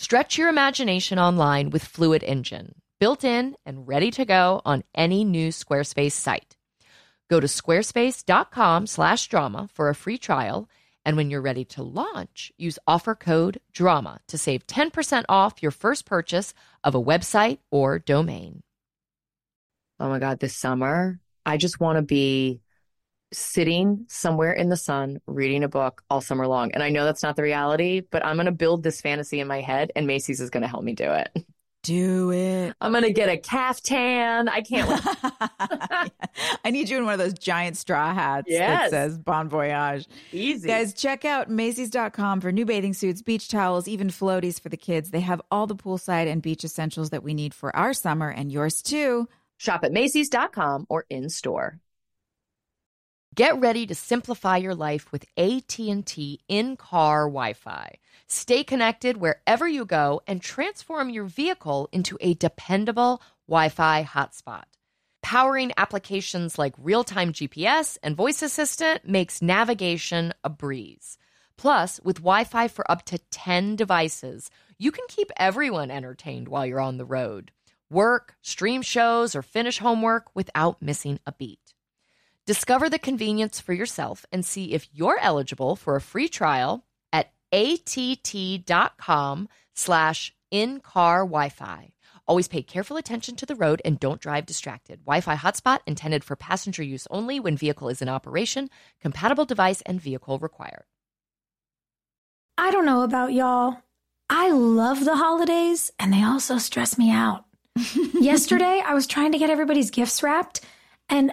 Stretch your imagination online with Fluid Engine, built in and ready to go on any new Squarespace site. Go to squarespace.com slash drama for a free trial. And when you're ready to launch, use offer code DRAMA to save 10% off your first purchase of a website or domain. Oh my God, this summer, I just want to be sitting somewhere in the sun reading a book all summer long. And I know that's not the reality, but I'm going to build this fantasy in my head and Macy's is going to help me do it. Do it. I'm going to get a caftan. I can't wait. I need you in one of those giant straw hats Yes. that says Bon Voyage. Easy. Guys, check out Macy's.com for new bathing suits, beach towels, even floaties for the kids. They have all the poolside and beach essentials that we need for our summer and yours too. Shop at Macy's.com or in store. Get ready to simplify your life with AT&T in-car Wi-Fi. Stay connected wherever you go and transform your vehicle into a dependable Wi-Fi hotspot. Powering applications like real-time GPS and voice assistant makes navigation a breeze. Plus, with Wi-Fi for up to 10 devices, you can keep everyone entertained while you're on the road. Work, stream shows, or finish homework without missing a beat. Discover the convenience for yourself and see if you're eligible for a free trial at att.com slash in-car Wi-Fi. Always pay careful attention to the road and don't drive distracted. Wi-Fi hotspot intended for passenger use only when vehicle is in operation. Compatible device and vehicle required. I don't know about y'all. I love the holidays and they also stress me out. Yesterday, I was trying to get everybody's gifts wrapped and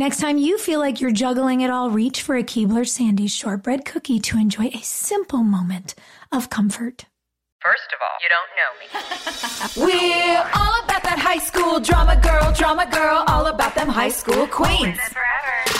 Next time you feel like you're juggling it all, reach for a Keebler Sandy's shortbread cookie to enjoy a simple moment of comfort. First of all, you don't know me. We're all about that high school drama girl, drama girl, all about them high school queens.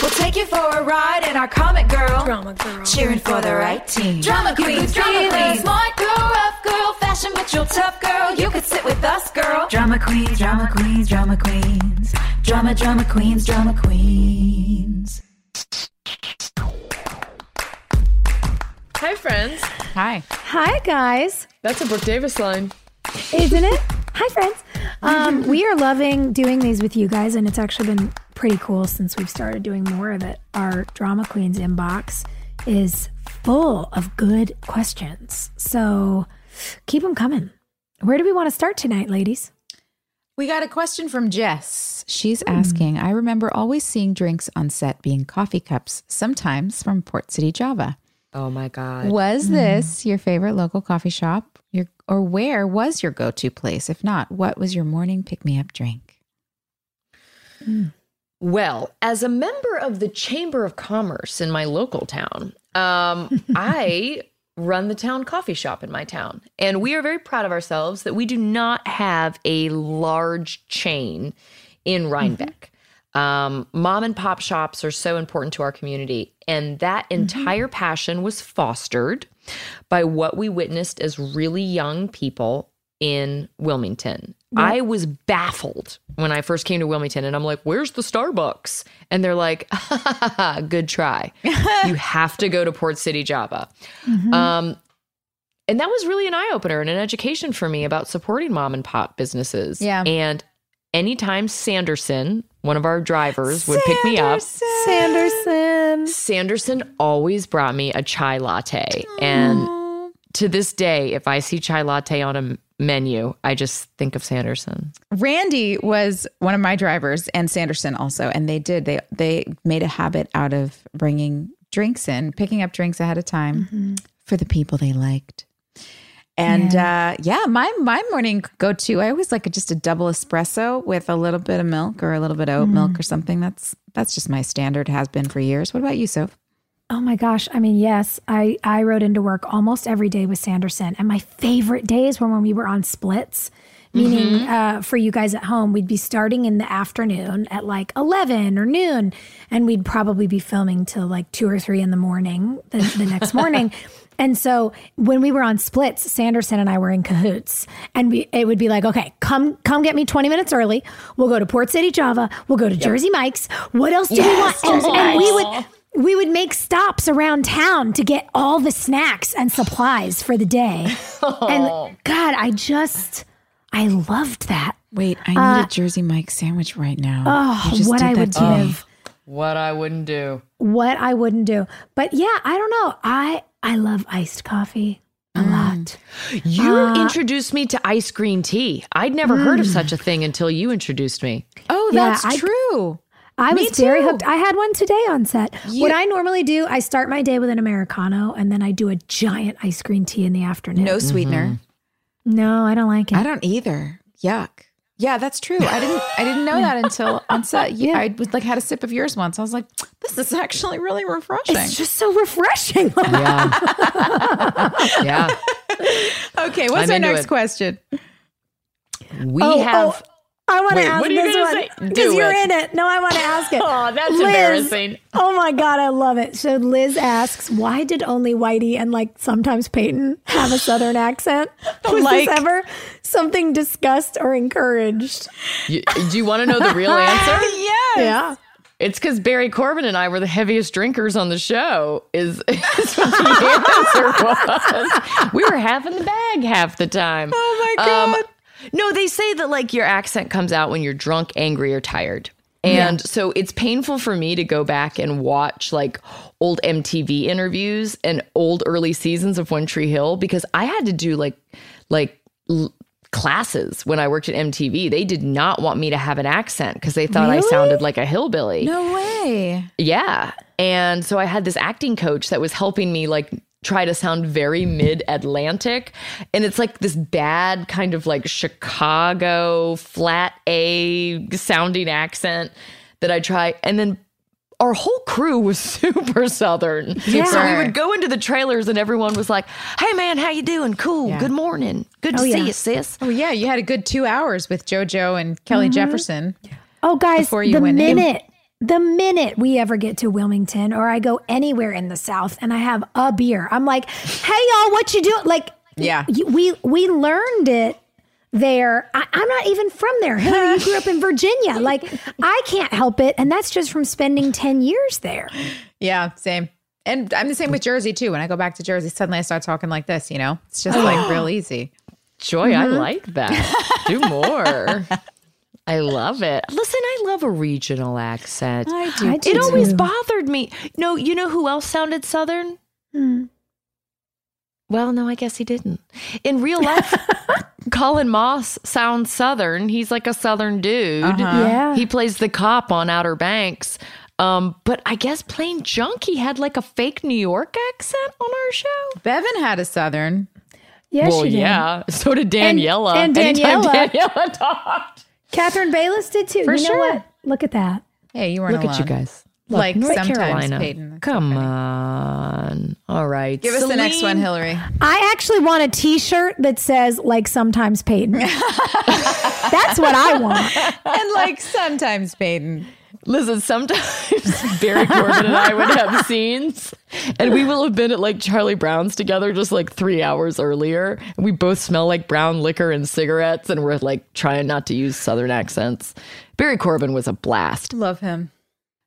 We'll take you for a ride in our comic girl, Drama girl. cheering for the right team. Drama queens, drama queens, smart girl, rough girl, fashion but you're tough girl. You could sit with us, girl. Drama queens, drama queens, drama queens, drama, drama queens, drama queens. Hi, friends. Hi. Hi, guys. That's a Brooke Davis line. Isn't it? Hi, friends. Um, we are loving doing these with you guys, and it's actually been pretty cool since we've started doing more of it. Our Drama Queens inbox is full of good questions. So keep them coming. Where do we want to start tonight, ladies? We got a question from Jess. She's asking I remember always seeing drinks on set being coffee cups, sometimes from Port City, Java. Oh my God. Was this your favorite local coffee shop? Your, or where was your go to place? If not, what was your morning pick me up drink? Well, as a member of the Chamber of Commerce in my local town, um, I run the town coffee shop in my town. And we are very proud of ourselves that we do not have a large chain in Rhinebeck. Um, mom and pop shops are so important to our community. And that entire passion was fostered by what we witnessed as really young people in Wilmington. I was baffled when I first came to Wilmington and I'm like, where's the Starbucks? And they're like, good try. you have to go to Port City, Java. Um, and that was really an eye opener and an education for me about supporting mom and pop businesses. Yeah. And anytime Sanderson, one of our drivers, would pick me up, Sanderson. Sanderson always brought me a chai latte. And to this day, if I see chai latte on a menu, I just think of Sanderson. Randy was one of my drivers and Sanderson also and they did. They they made a habit out of bringing drinks in picking up drinks ahead of time for the people they liked. And yeah. uh yeah my my morning go to I always like a, just a double espresso with a little bit of milk or a little bit of oat milk or something. That's that's just my standard has been for years. What about you Soph Oh my gosh. I mean, yes, I, I rode into work almost every day with Sanderson. And my favorite days were when we were on splits, meaning uh, for you guys at home, we'd be starting in the afternoon at like 11 or noon, and we'd probably be filming till like two or three in the morning the, the next morning. And so when we were on splits, Sanderson and I were in cahoots, and we, it would be like, okay, come come get me twenty minutes early. We'll go to Port City, Java. We'll go to Jersey Mike's. What else do we want? And, and we would we would make stops around town to get all the snacks and supplies for the day. And oh. God, I just I loved that. wait I need a uh, Jersey Mike sandwich right now Oh, what I would to me. give. What I wouldn't do. What I wouldn't do. But yeah, I don't know. I I love iced coffee a mm. lot. You uh, introduced me to ice green tea. I'd never heard of mm. such a thing until you introduced me. oh Yeah, that's I- true I Me was very hooked. I had one today on set. What I normally do, I start my day with an Americano and then I do a giant ice cream tea in the afternoon. no mm-hmm. sweetener No, I don't like it. I don't either. Yuck. Yeah, that's true. I didn't. I didn't know that until on set. Yeah, I was like had a sip of yours once. I was like, this is actually really refreshing. It's just so refreshing. Yeah. yeah. okay, what's I'm our next it. question? We Oh, oh have. I want to ask what are you this one because you're in it. No, I want to ask it. Oh, that's Liz, embarrassing. Oh my god, I love it. So Liz asks, why did only Whitey and like sometimes Peyton have a Southern accent? Was Like- this ever something discussed or encouraged? You, do you want to know the real answer? yes. Yeah. It's because Barry Corbin and I were the heaviest drinkers on the show. Is, is what the answer was. We were half in the bag half the time. Oh my Um, god. No, they say that like your accent comes out when you're drunk, angry, or tired. And so it's painful for me to go back and watch like old MTV interviews and old early seasons of One Tree Hill because I had to do like like l- classes when I worked at MTV. They did not want me to have an accent because they thought I sounded like a hillbilly. no way. Yeah. And so I had this acting coach that was helping me like try to sound very mid Atlantic. And it's like this bad kind of like Chicago flat A sounding accent that I try. And then our whole crew was super southern. So we would go into the trailers and everyone was like, "Hey man, how you doing? Cool. Good morning. Good to Oh, see yeah. you, sis." Oh yeah, you had a good two hours with JoJo and Kelly Mm-hmm. Jefferson. Oh, guys, Before you the went in. minute, the minute we ever get to Wilmington or I go anywhere in the South and I have a beer, I'm like, hey, y'all, what you doing? Like, Yeah. we we learned it there. I, I'm not even from there. Hilarie, you grew up in Virginia. Like, I can't help it. And that's just from spending 10 years there. Yeah, same. And I'm the same with Jersey too. When I go back to Jersey, suddenly I start talking like this. You know, it's just like real easy. Joy, I like that. Do more. I love it. Listen, I love a regional accent. I I do it always bothered me. No, you know who else sounded Southern? Hmm. Well, no, I guess he didn't. In real life, Cullen Moss sounds Southern. He's like a Southern dude. Uh-huh. Yeah. He plays the cop on Outer Banks. Um, but I guess plain junk, he had like a fake New York accent on our show. Bevin had a southern. Yes, well, she did. yeah. So did Danneel. and Anytime Danneel. Danneel talked. Catherine Bayless did too. For you know sure. what? Look at that. Hey, you weren't Look at you guys. Look, Like North sometimes Carolina. Peyton. Come so on. All right. Give us the next one, Hilarie. I actually want a T-shirt that says like sometimes Peyton. That's what I want. and like sometimes Peyton. Listen, sometimes Barry Corbin and I would have scenes, and we will have been at like Charlie Brown's together just like three hours earlier. And we both smell like brown liquor and cigarettes, and we're like trying not to use Southern accents. Barry Corbin was a blast. Love him.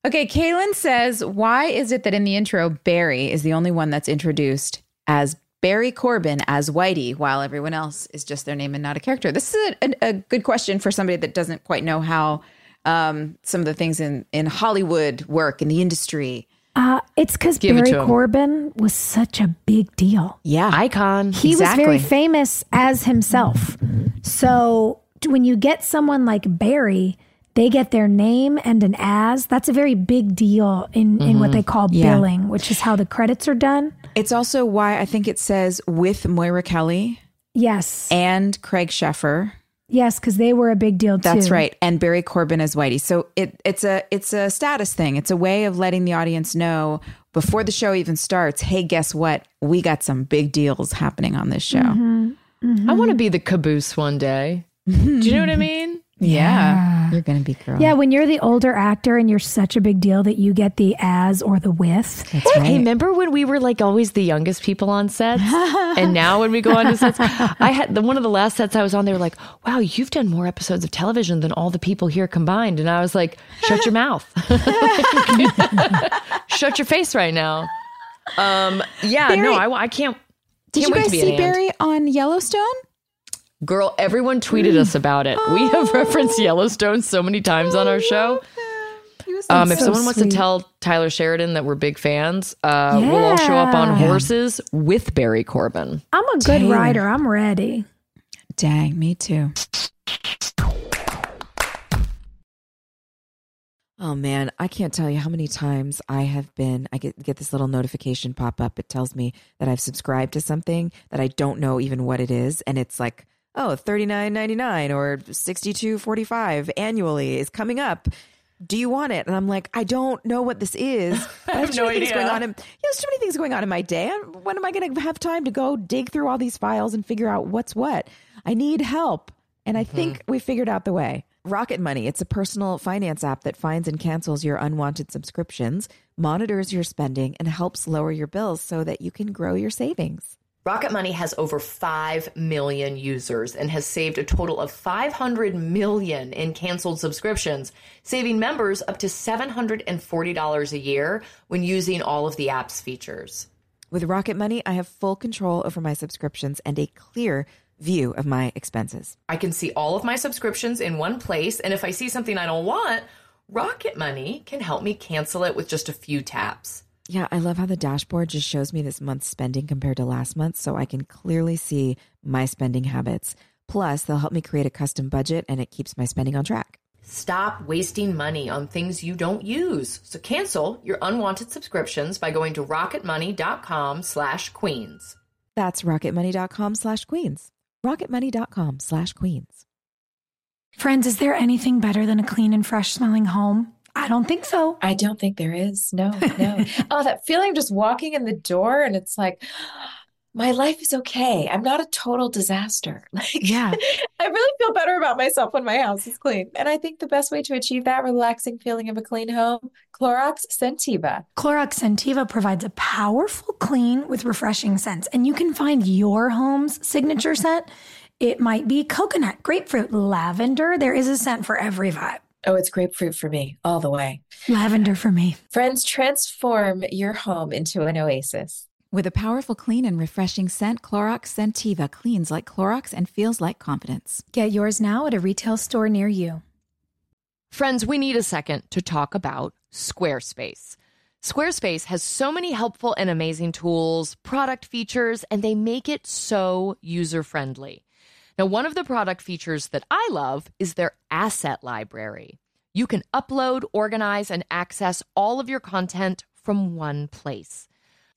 Okay, Kaylin says, why is it that in the intro, Barry is the only one that's introduced as Barry Corbin as Whitey, while everyone else is just their name and not a character? This is a, a, a good question for somebody that doesn't quite know how um, some of the things in, in Hollywood work in the industry. Uh, it's because Give it Barry to. Corbin was such a big deal. Yeah. Icon. He Exactly. was very famous as himself. So when you get someone like Barry, they get their name and an as. That's a very big deal in, in what mm-hmm. they call Yeah. billing, which is how the credits are done. It's also why I think it says with Moira Kelly Yes. and Craig Sheffer. Yes, because they were a big deal too. That's right, and Barry Corbin as Whitey. So it it's a it's a status thing. It's a way of letting the audience know before the show even starts. Hey, guess what? We got some big deals happening on this show. Mm-hmm. Mm-hmm. I want to be the caboose one day. Do you know what I mean? Yeah, you're gonna be girl. Yeah, when you're the older actor and you're such a big deal that you get the as or the with. that's right. Hey, remember when we were like always the youngest people on sets? and now when we go on to sets, I had the one of the last sets I was on, they were like, wow, you've done more episodes of television than all the people here combined. And I was like, shut your mouth. shut your face right now. Um, yeah, Barry, no, I, I can't. Did can't you wait guys to be see. Barry on Yellowstone? Girl, everyone tweeted us about it. We have referenced Yellowstone so many times on our show. Um, if so someone wants to sweet. tell Tyler Sheridan that we're big fans, uh, we'll all show up on Yeah. horses with Barry Corbin. I'm a good Taylor. writer. I'm ready. Dang, me too. Oh man, I can't tell you how many times I have been I get get this little notification pop up. It tells me that I've subscribed to something that I don't know even what it is and it's like, "Oh, 39.99 or 62.45 annually is coming up. Do you want it?" And I'm like, "I don't know what this is." I have too many things going on in yeah, there's too many things going on in my day. When am I going to have time to go dig through all these files and figure out what's what? I need help. And I hmm. think we figured out the way. Rocket Money, it's a personal finance app that finds and cancels your unwanted subscriptions, monitors your spending, and helps lower your bills so that you can grow your savings. Rocket Money has over 5 million users and has saved a total of 500 million in canceled subscriptions, saving members up to $740 a year when using all of the app's features. With Rocket Money, I have full control over my subscriptions and a clear view of my expenses. I can see all of my subscriptions in one place, and if I see something I don't want, Rocket Money can help me cancel it with just a few taps. Yeah, I love how the dashboard just shows me this month's spending compared to last month so I can clearly see my spending habits. Plus, they'll help me create a custom budget and it keeps my spending on track. Stop wasting money on things you don't use. So cancel your unwanted subscriptions by going to rocketmoney.com slash queens. That's rocketmoney.com slash queens. Rocketmoney.com slash queens. Friends, is there anything better than a clean and fresh smelling home? I don't think so. I don't think there is. No, no. oh, that feeling of just walking in the door and it's like, my life is okay. I'm not a total disaster. Like, Yeah. I really feel better about myself when my house is clean. And I think the best way to achieve that relaxing feeling of a clean home, Clorox Sentiva. Clorox Sentiva provides a powerful clean with refreshing scents, and you can find your home's signature scent. It might be coconut, grapefruit, lavender. There is a scent for every vibe. Oh, it's grapefruit for me all the way. Lavender for me. Friends, transform your home into an oasis. With a powerful, clean, and refreshing scent, Clorox Sentiva cleans like Clorox and feels like confidence. Get yours now at a retail store near you. Friends, we need a second to talk about Squarespace. Squarespace has so many helpful and amazing tools, product features, and they make it so user friendly. Now, one of the product features that I love is their asset library. You can upload, organize, and access all of your content from one place.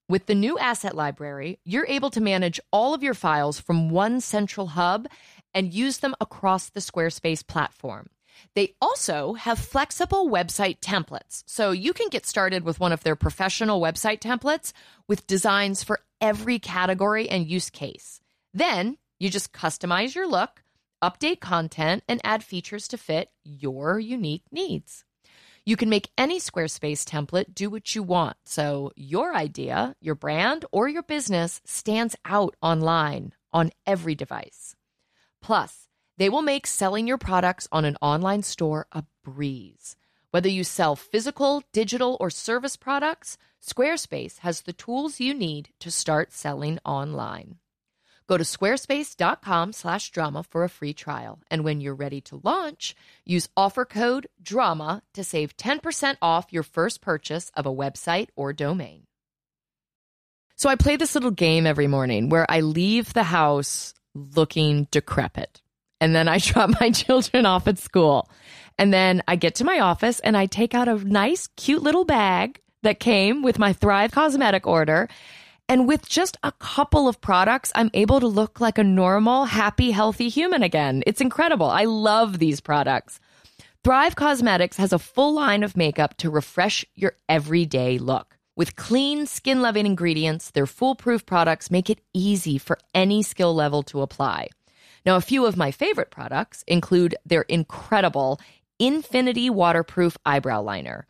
With the new asset library, you're able to manage all of your files from one central hub and use them across the Squarespace platform. They also have flexible website templates, so you can get started with one of their professional website templates with designs for every category and use case. Then you just customize your look, update content, and add features to fit your unique needs. You can make any Squarespace template do what you want, so your idea, your brand, or your business stands out online on every device. Plus, they will make selling your products on an online store a breeze. Whether you sell physical, digital, or service products, Squarespace has the tools you need to start selling online. Go to squarespace.com slash drama for a free trial. And when you're ready to launch, use offer code DRAMA to save 10% off your first purchase of a website or domain. So I play this little game every morning where I leave the house looking decrepit. And then I drop my children off at school. And then I get to my office and I take out a nice, cute little bag that came with my Thrive cosmetic order. And with just a couple of products, I'm able to look like a normal, happy, healthy human again. It's incredible. I love these products. Thrive Cosmetics has a full line of makeup to refresh your everyday look. With clean, skin loving ingredients, their foolproof products make it easy for any skill level to apply. Now, a few of my favorite products include their incredible Infinity Waterproof Eyebrow Liner.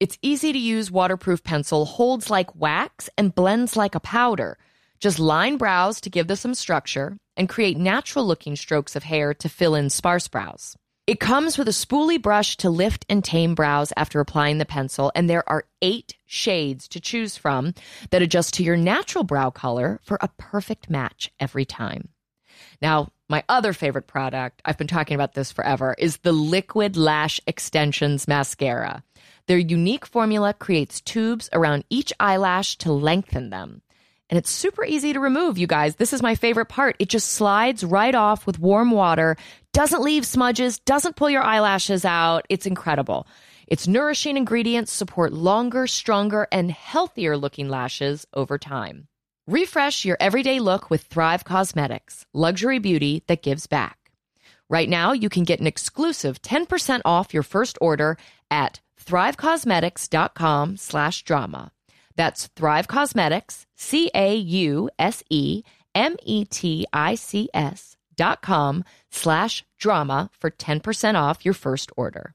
Its easy to use waterproof pencil holds like wax and blends like a powder. Just line brows to give them some structure and create natural looking strokes of hair to fill in sparse brows. It comes with a spoolie brush to lift and tame brows after applying the pencil, and there are eight shades to choose from that adjust to your natural brow color for a perfect match every time. Now, my other favorite product, I've been talking about this forever, is the Liquid Lash Extensions Mascara. Their unique formula creates tubes around each eyelash to lengthen them. And it's super easy to remove, you guys. This is my favorite part. It just slides right off with warm water, doesn't leave smudges, doesn't pull your eyelashes out. It's incredible. Its nourishing ingredients support longer, stronger, and healthier looking lashes over time. Refresh your everyday look with Thrive Cosmetics, luxury beauty that gives back. Right now, you can get an exclusive 10% off your first order at thrivecosmetics.com slash drama. That's Thrive Cosmetics, C-A-U-S-E-M-E-T-I-C-S dot com slash drama for 10% off your first order.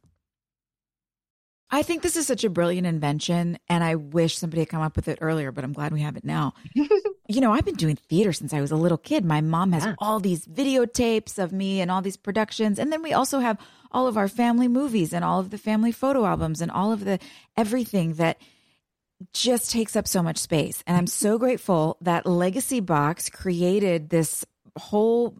I think this is such a brilliant invention, and I wish somebody had come up with it earlier, but I'm glad we have it now. you know, I've been doing theater since I was a little kid. My mom has Yeah. all these videotapes of me and all these productions. And then we also have all of our family movies and all of the family photo albums and all of the everything that just takes up so much space. And I'm so grateful that Legacy Box created this whole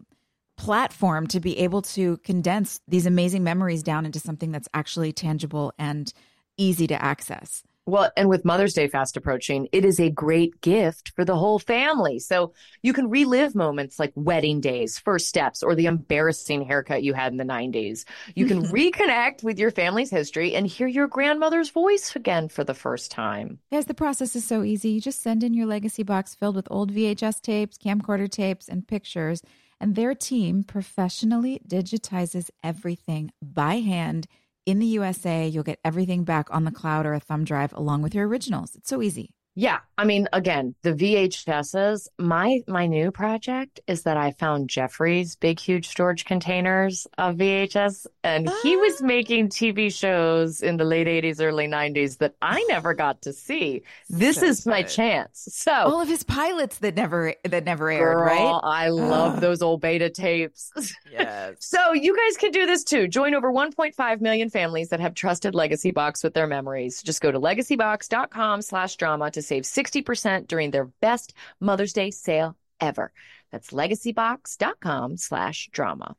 platform to be able to condense these amazing memories down into something that's actually tangible and easy to access. Well, and with Mother's Day fast approaching, it is a great gift for the whole family. So you can relive moments like wedding days, first steps, or the embarrassing haircut you had in the 90s. You can reconnect with your family's history and hear your grandmother's voice again for the first time. Yes, the process is so easy. You just send in your legacy box filled with old VHS tapes, camcorder tapes, and pictures, and their team professionally digitizes everything by hand in the USA. You'll get everything back on the cloud or a thumb drive along with your originals. It's so easy. Yeah, I mean, again, the VHSs. My my new project is that I found Jeffrey's big, huge storage containers of VHS, and he was ah. making TV shows in the late '80s, early '90s that I never oh. got to see. This So is my good. chance. So, All of his pilots that never that never aired, girl, right? I love ah. those old beta tapes. Yes. So you guys can do this too. Join over 1.5 million families that have trusted Legacy Box with their memories. Just go to legacybox.com slash drama to save 60% during their best Mother's Day sale ever. That's legacybox.com slash drama.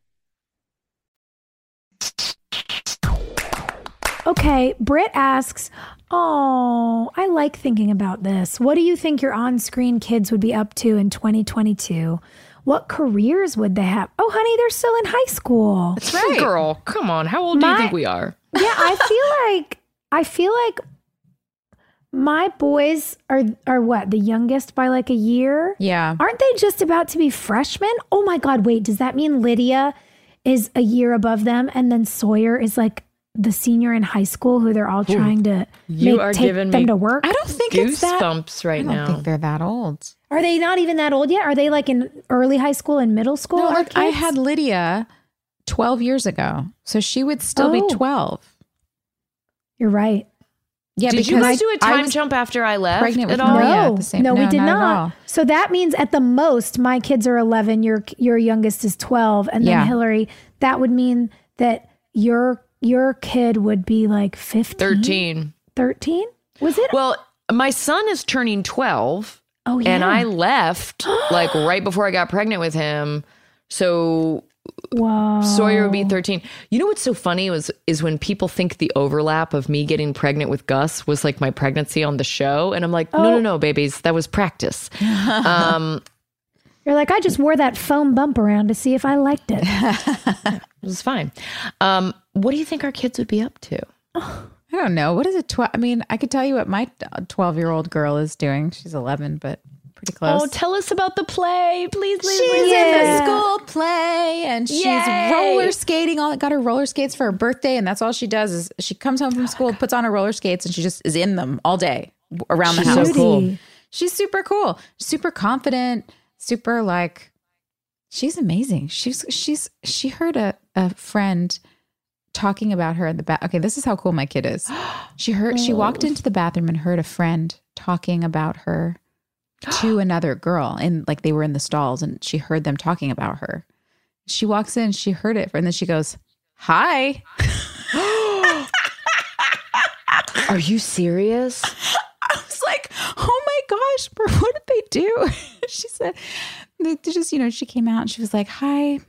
Okay, Britt asks, Oh, I like thinking about this. What do you think your on screen kids would be up to in 2022? what careers would they have? Oh, honey, they're still in high school. That's right. Girl, come on. How old do you think we are? Yeah, I feel like I feel like my boys are are what the youngest by like a year. Yeah. Aren't they just about to be freshmen? Oh my God! Wait, does that mean Lydia is a year above them, and then Sawyer is like the senior in high school who they're all trying to You make, are take giving them me to work? I don't think it's that. Goosebumps right now. I don't now. think they're that old. Are they not even that old yet? Are they like in early high school and middle school? No, our like I had Lydia 12 years ago. So she would still Oh. be 12. You're right. Yeah, Did you guys do a time jump after I left pregnant with at all? No, at the same no, we did not not. So that means at the most, my kids are 11. Your your youngest is 12, and then Yeah. Hilarie. That would mean that your your kid would be like 15, 13. 13? Was it? Well, my son is turning 12 oh yeah. and I left like right before I got pregnant with him. So Whoa. Sawyer would be 13. You know what's so funny was is when people think the overlap of me getting pregnant with Gus was like my pregnancy on the show and I'm like, no, no, no, babies, that was practice. um You're like I just wore that foam bump around to see if I liked it. it was fine. Um what do you think our kids would be up to? I don't know. What is it? 12? I mean, I could tell you what my 12 year old girl is doing. She's 11, but pretty close. Oh, tell us about the play, please, please. She's please. in the school play and she's Yay. roller skating. All got her roller skates for her birthday, and that's all she does is she comes home from school, puts on her roller skates, and she just is in them all day around the She's so house. cool. She's super cool, super confident, super like. She's amazing. She's she's she heard a a friend talking about her in the bath. Okay, this is how cool my kid is. She heard she walked oh. into the bathroom and heard a friend talking about her to another girl, and like they were in the stalls, and she heard them talking about her. She walks in, she heard it, and then she goes, "Hi." Are you serious? I was like, oh my gosh, Brooke, what did they do? she said, they just, you know, she came out and she was like, hi.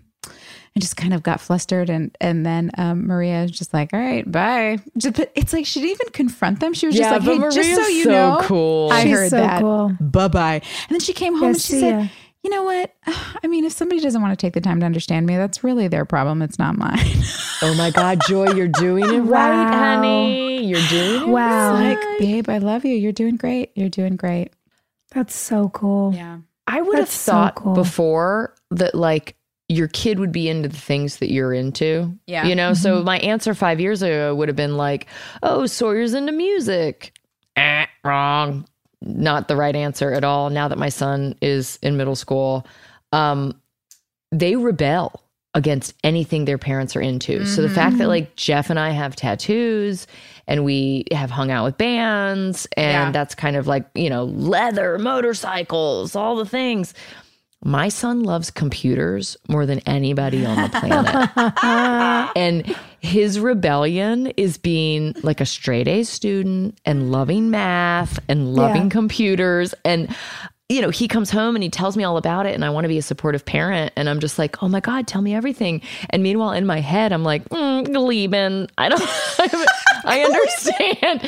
And just kind of got flustered. And and then um, Maria was just like, all right, bye. Just, but it's like she didn't even confront them. She was just like, hey, just so you know. cool. I She's heard so that. cool. Bye bye. And then she came home Yeah, and she said, ya. you know what? I mean, if somebody doesn't want to take the time to understand me, that's really their problem. It's not mine. Oh my God, Joy, you're doing it Wow. right, honey. You're doing it. Wow. like, babe, I love you. You're doing great. You're doing great. That's so cool. Yeah. I would have That's so thought cool. before that like your kid would be into the things that you're into. Yeah. You know, so my answer five years ago would have been like, oh, Sawyer's into music. Eh, wrong. Not the right answer at all. Now that my son is in middle school, um, they rebel against anything their parents are into. So the fact that like Jeff and I have tattoos and we have hung out with bands and Yeah. that's kind of like, you know, leather, motorcycles, all the things. My son loves computers more than anybody on the planet. and his rebellion is being like a straight A student and loving math and loving Yeah. computers. And, you know, he comes home and he tells me all about it. And I want to be a supportive parent. And I'm just like, oh my God, tell me everything. And meanwhile, in my head, I'm like, mm, I don't, I understand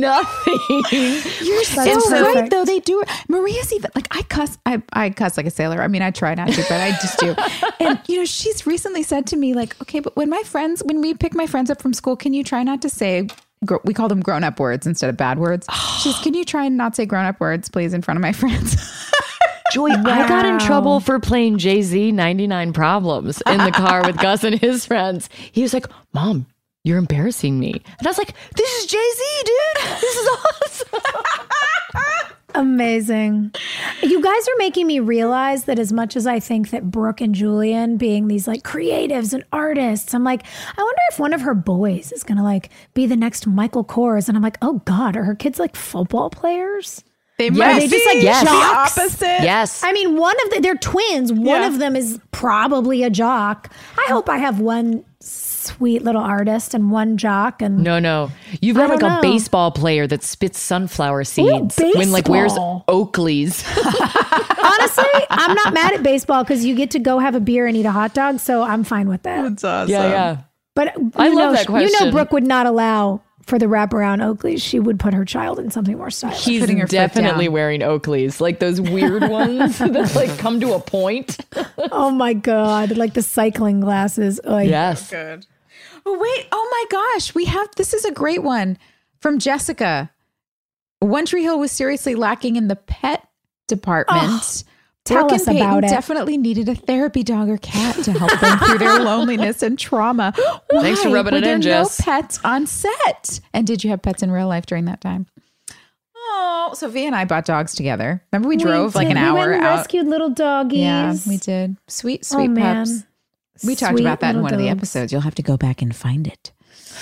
nothing. You're so, That's right, perfect. though. They do. Maria's even like I cuss. I, I cuss like a sailor. I mean, I try not to, but I just do. and you know, she's recently said to me, like, okay, but when my friends, when we pick my friends up from school, can you try not to say? We call them grown up words instead of bad words. She's, can you try and not say grown up words, please, in front of my friends? Joy, I got in trouble for playing Jay Z 99 Problems in the car with Gus and his friends. He was like, Mom, you're embarrassing me. And I was like, This is Jay Z, dude. This is awesome. Amazing. You guys are making me realize that as much as I think that Brooke and Julian being these like creatives and artists, I'm like, I wonder if one of her boys is gonna like be the next Michael Kors. And I'm like, oh God, are her kids like football players? They Yes. Are they just like Yes. jocks? the opposite. yes. I mean, one of the, they're twins. One Yeah. of them is probably a jock. I hope I have one sweet little artist and one jock. And no, no. You've got like don't a baseball player that spits sunflower seeds when like wears. Oakleys. honestly, I'm not mad at baseball because you get to go have a beer and eat a hot dog. So I'm fine with that. That's awesome. yeah, yeah. But you I love know, that You know. Brooke would not allow for the wraparound Oakleys, she would put her child in something more stylish. He's her definitely wearing Oakleys, like those weird ones that like come to a point. oh my god, like the cycling glasses. Oy. Yes. Oh wait! Oh my gosh, we have this is a great one from Jessica. One Tree Hill was seriously lacking in the pet department. tell Brooke us and Peyton about it. definitely needed a therapy dog or cat to help them through their loneliness and trauma. Thanks for Why rubbing it in, no Jess. pets on set. And did you have pets in real life during that time? Oh, Sophia and I bought dogs together. Remember we drove like an we hour went and out. rescued little doggies. Yeah, we did. Sweet, oh, sweet Oh, man. Pups. We talked about that in little one of the episodes. You'll have to go back and find it.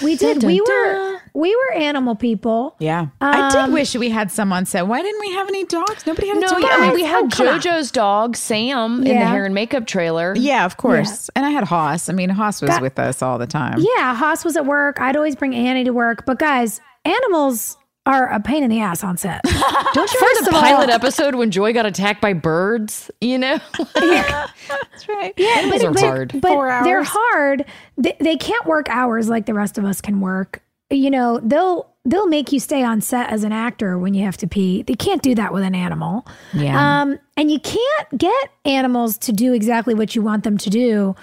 We did. Dun, we dun, were we were animal people. Yeah. I did Um, wish we had some on set. Why didn't we have any dogs? Nobody had a No, dog. yeah, I mean, we Oh, had on. JoJo's dog, Sam, in the hair and makeup trailer. Yeah, of course. And I had Haas. I mean, Haas was Got- with us all the time. Yeah, Haas was at work. I'd always bring Annie to work. But guys, animals are a pain in the ass on set. Don't you First remember the of all- pilot episode when Joy got attacked by birds? You know? That's right. Yeah. Animals are but, hard. But Four they're hard. They, they can't work hours like the rest of us can work. You know, they'll they'll make you stay on set as an actor when you have to pee. They can't do that with an animal. Yeah. Um, and you can't get animals to do exactly what you want them to do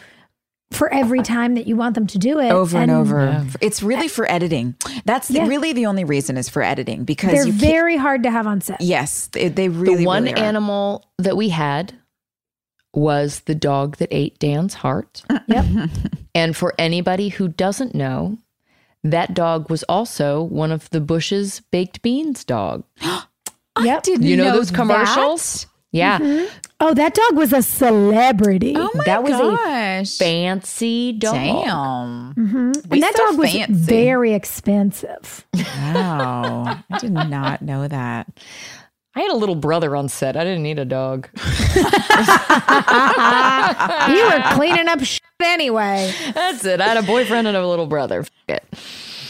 for every time that you want them to do it. over and, over. It's really for editing. That's the- Yeah. really the only reason is for editing because They're you very hard to have on set. Yes, they, they really the one really are. animal that we had was the dog that ate Dan's heart. Yep. And for anybody who doesn't know, that dog was also one of the Bush's baked beans dog. Yep. Didn't You know, know those commercials? Yeah. Mm-hmm. Oh, that dog was a celebrity. Oh my That was a gosh. fancy dog. Damn. Mm-hmm. and that so dog was very expensive. Wow. I did not know that. I had a little brother on set. I didn't need a dog. you were cleaning up shit anyway. That's it. I had a boyfriend and a little brother. F- it.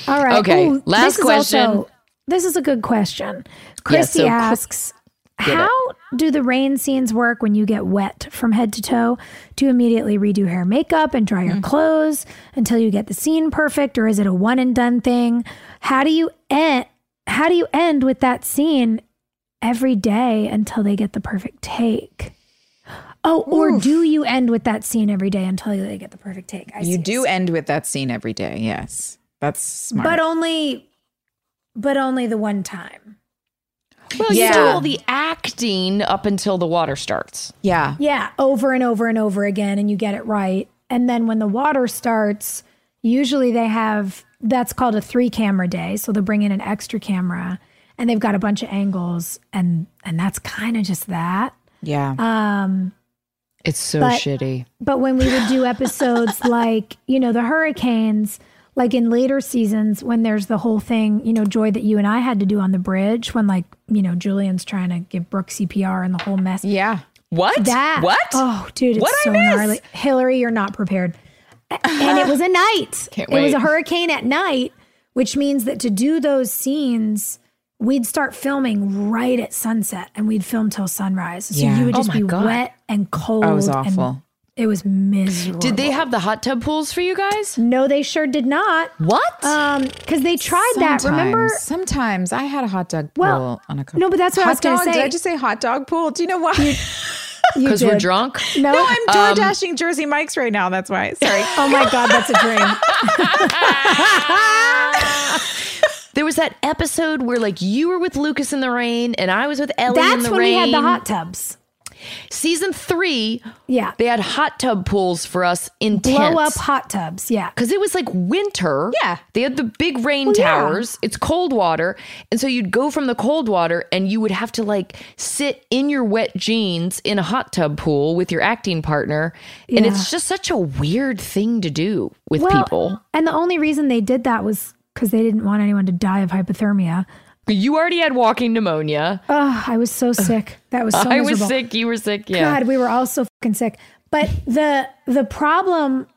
All right. Okay, Ooh, last this is question. also- this is a good question. Christy so asks, Get it. How do the rain scenes work when you get wet from head to toe? Do you immediately redo hair makeup and dry your Mm. clothes until you get the scene perfect or is it a one and done thing? How do you end how do you end with that scene every day until they get the perfect take? Oh, or do you end with that scene every day until they get the perfect take? I You do end with that scene every day. Yes. That's smart. but only but only the one time. Well, you do all the acting up until the water starts. yeah. Yeah, over and over and over again, and you get it right. And then when the water starts, usually they have that's called a three camera day. So they'll bring in an extra camera and they've got a bunch of angles and and that's kind of just that. Yeah. Um It's so But- shitty. but when we would do episodes like, you know, the hurricanes, like in later seasons when there's the whole thing, you know, joy that you and I had to do on the bridge when like, you know, Julian's trying to give Brooke CPR and the whole mess. yeah. What? That What? Oh, dude, it's What'd I so miss? gnarly. Hilarie, you're not prepared. And it was a night. Can't wait. It was a hurricane at night, which means that to do those scenes, we'd start filming right at sunset and we'd film till sunrise. So Yeah. you would Oh just my be God. wet and cold. That was and awful. It was miserable. Did they have the hot tub pools for you guys? No, they sure did not. What? Um, because they tried that. Remember? Sometimes, sometimes I had a hot dog pool Well, on a couple. no, but that's what I hot was gonna say. Did I just say hot dog pool? Do you know why? Because we're drunk? No, no, I'm door dashing Jersey Mike's right now. That's why. Sorry. oh my god, that's a dream. There was that episode where like you were with Lucas in the rain and I was with Ellie in That's the when rain. we had the hot tubs. Season three, Yeah. they had hot tub pools for us in Blow up hot tubs. Yeah. because it was like winter. Yeah. They had the big rain Well, yeah. towers. It's cold water. And so you'd go from the cold water and you would have to like sit in your wet jeans in a hot tub pool with your acting partner. And it's just such a weird thing to do with Well, people. And the only reason they did that was because they didn't want anyone to die of hypothermia. You already had walking pneumonia. Oh, I was so sick. That was so I was sick. You were sick. Yeah. God, we were all so fucking sick. But the the problem,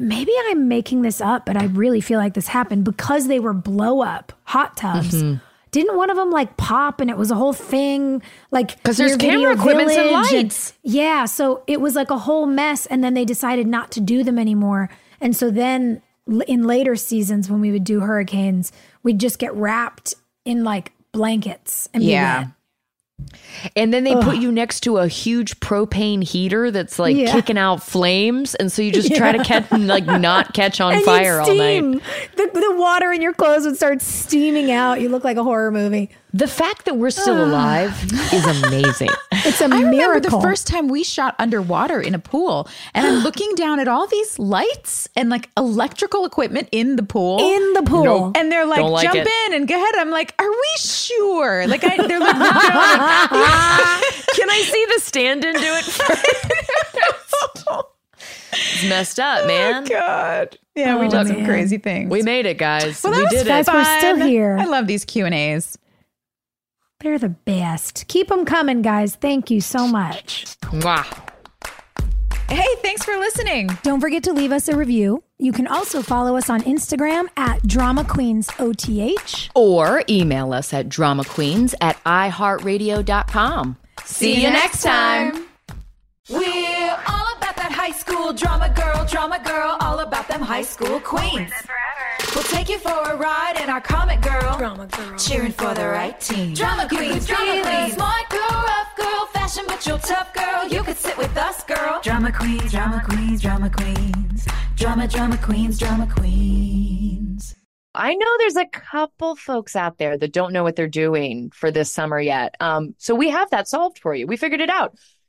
maybe I'm making this up, but I really feel like this happened because they were blow up hot tubs. Mm-hmm. Didn't one of them like pop and it was a whole thing? Like 'Cause there's camera Video equipments and lights. yeah, so it was like a whole mess, and then they decided not to do them anymore. And so then, in later seasons when we would do hurricanes, we'd just get wrapped in like blankets and Yeah. And then they put you next to a huge propane heater that's like Yeah. kicking out flames. And so you just try to catch, like, not catch on And fire all night. The, the water in your clothes would start steaming out. You look like a horror movie. The fact that we're still alive is amazing. It's a I remember the first time we shot underwater in a pool, and I'm looking down at all these lights and like electrical equipment in the pool. in the pool. Nope. and they're like, like jump it. in and go ahead. I'm like, are we sure? Like, I, they're like, no, no, Can I see the stand in do it first? it's messed up, oh, man. Oh, God. Yeah, we Oh, did some crazy things. We made it, guys. well, that we was did Guys, it. we're still here. I love these Q and A's. They're the best. Keep them coming, guys. Thank you so much. Mwah. Hey, thanks for listening. Don't forget to leave us a review. You can also follow us on Instagram at Drama Queens OTH. Or email us at dramaqueens at iheartradio.com. See you next time. We're all about that high school drama girl, drama girl, all about them high school queens. We'll take you for a ride in our comic girl, drama girl, cheering for the right team. Drama queens, drama queens, smart girl, rough girl, fashion but you're tough girl. You could sit with us, girl. Drama queens, drama queens, drama queens, drama, drama queens, drama queens. I know there's a couple folks out there that don't know what they're doing for this summer yet. Um, so we have that solved for you. We figured it out.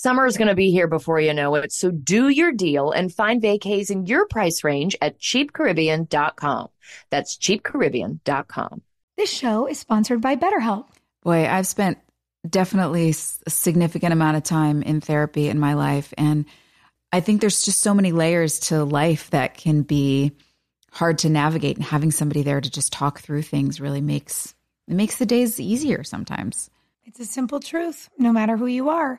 Summer is going to be here before you know it. So do your deal and find vacays in your price range at cheapcaribbean.com. That's cheapcaribbean.com. This show is sponsored by BetterHelp. Boy, I've spent definitely s- a significant amount of time in therapy in my life. And I think there's just so many layers to life that can be hard to navigate. And having somebody there to just talk through things really makes it makes the days easier sometimes. It's a simple truth. No matter who you are,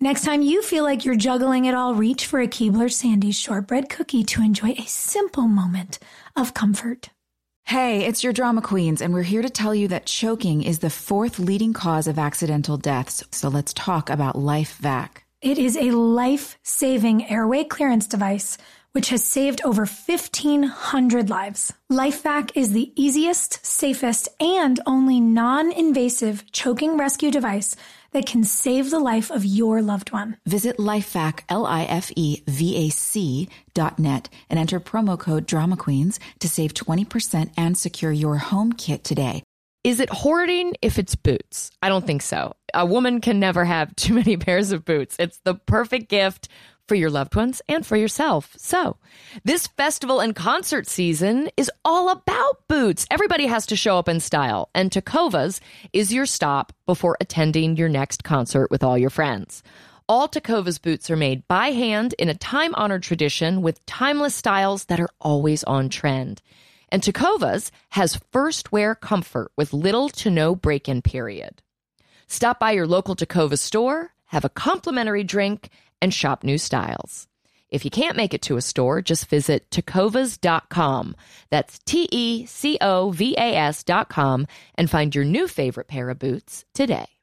Next time you feel like you're juggling it all, reach for a Keebler Sandy's shortbread cookie to enjoy a simple moment of comfort. Hey, it's your drama queens, and we're here to tell you that choking is the fourth leading cause of accidental deaths. So let's talk about LifeVac. It is a life saving airway clearance device which has saved over 1,500 lives. LifeVac is the easiest, safest, and only non invasive choking rescue device that can save the life of your loved one. Visit lifevac, L-I-F-E-V-A-C dot net and enter promo code Drama Queens to save 20% and secure your home kit today. Is it hoarding if it's boots? I don't think so. A woman can never have too many pairs of boots. It's the perfect gift for your loved ones and for yourself. So, this festival and concert season is all about boots. Everybody has to show up in style, and Tecovas is your stop before attending your next concert with all your friends. All Tecovas boots are made by hand in a time honored tradition with timeless styles that are always on trend. And Tecovas has first wear comfort with little to no break in period. Stop by your local Tecovas store, have a complimentary drink, and shop new styles. If you can't make it to a store, just visit tecovas.com. That's T E C O V A S.com and find your new favorite pair of boots today.